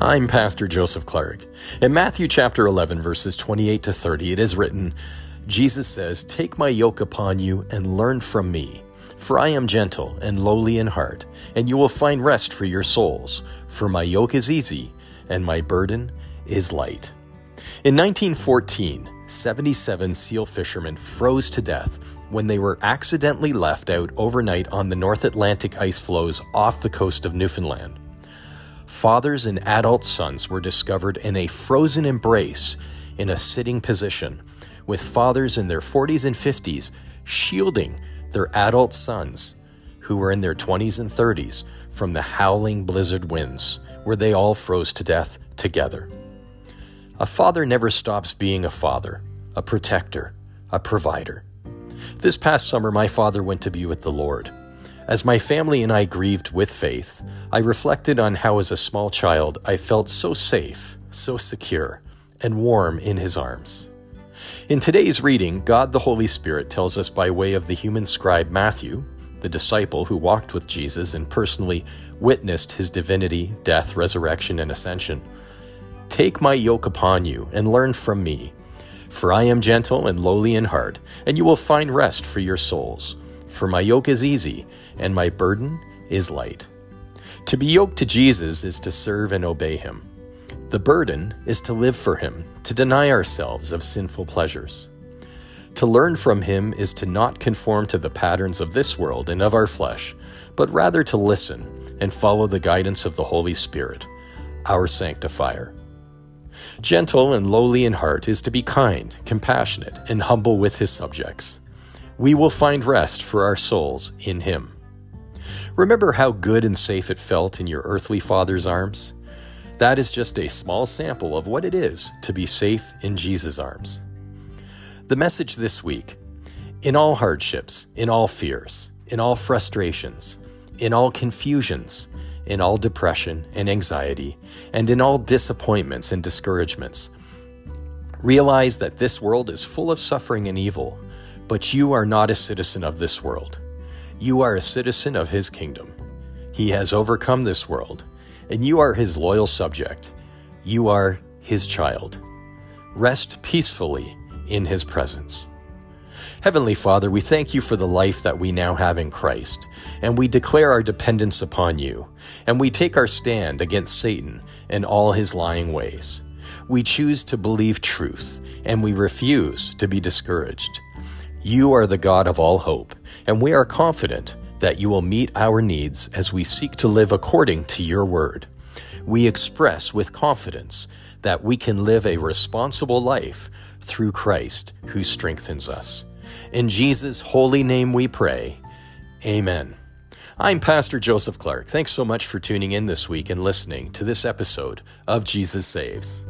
I'm Pastor Joseph Clark. In Matthew chapter 11, verses 28 to 30, it is written, Jesus says, Take my yoke upon you and learn from me. For I am gentle and lowly in heart, and you will find rest for your souls. For my yoke is easy, and my burden is light. In 1914, 77 seal fishermen froze to death when they were accidentally left out overnight on the North Atlantic ice floes off the coast of Newfoundland fathers and adult sons were discovered in a frozen embrace in a sitting position, with fathers in their 40s and 50s shielding their adult sons, who were in their 20s and 30s, from the howling blizzard winds, where they all froze to death together. A father never stops being a father, a protector, a provider. This past summer, my father went to be with the Lord. As my family and I grieved with faith, I reflected on how, as a small child, I felt so safe, so secure, and warm in His arms. In today's reading, God the Holy Spirit tells us by way of the human scribe Matthew, the disciple who walked with Jesus and personally witnessed his divinity, death, resurrection, and ascension Take my yoke upon you and learn from me, for I am gentle and lowly in heart, and you will find rest for your souls. For my yoke is easy, and my burden is light. To be yoked to Jesus is to serve and obey him. The burden is to live for him, to deny ourselves of sinful pleasures. To learn from him is to not conform to the patterns of this world and of our flesh, but rather to listen and follow the guidance of the Holy Spirit, our sanctifier. Gentle and lowly in heart is to be kind, compassionate, and humble with his subjects we will find rest for our souls in Him. Remember how good and safe it felt in your earthly father's arms? That is just a small sample of what it is to be safe in Jesus' arms. The message this week in all hardships, in all fears, in all frustrations, in all confusions, in all depression and anxiety, and in all disappointments and discouragements, realize that this world is full of suffering and evil but you are not a citizen of this world. You are a citizen of his kingdom. He has overcome this world, and you are his loyal subject. You are his child. Rest peacefully in his presence. Heavenly Father, we thank you for the life that we now have in Christ, and we declare our dependence upon you, and we take our stand against Satan and all his lying ways. We choose to believe truth, and we refuse to be discouraged. You are the God of all hope, and we are confident that you will meet our needs as we seek to live according to your word. We express with confidence that we can live a responsible life through Christ who strengthens us. In Jesus' holy name we pray. Amen. I'm Pastor Joseph Clark. Thanks so much for tuning in this week and listening to this episode of Jesus Saves.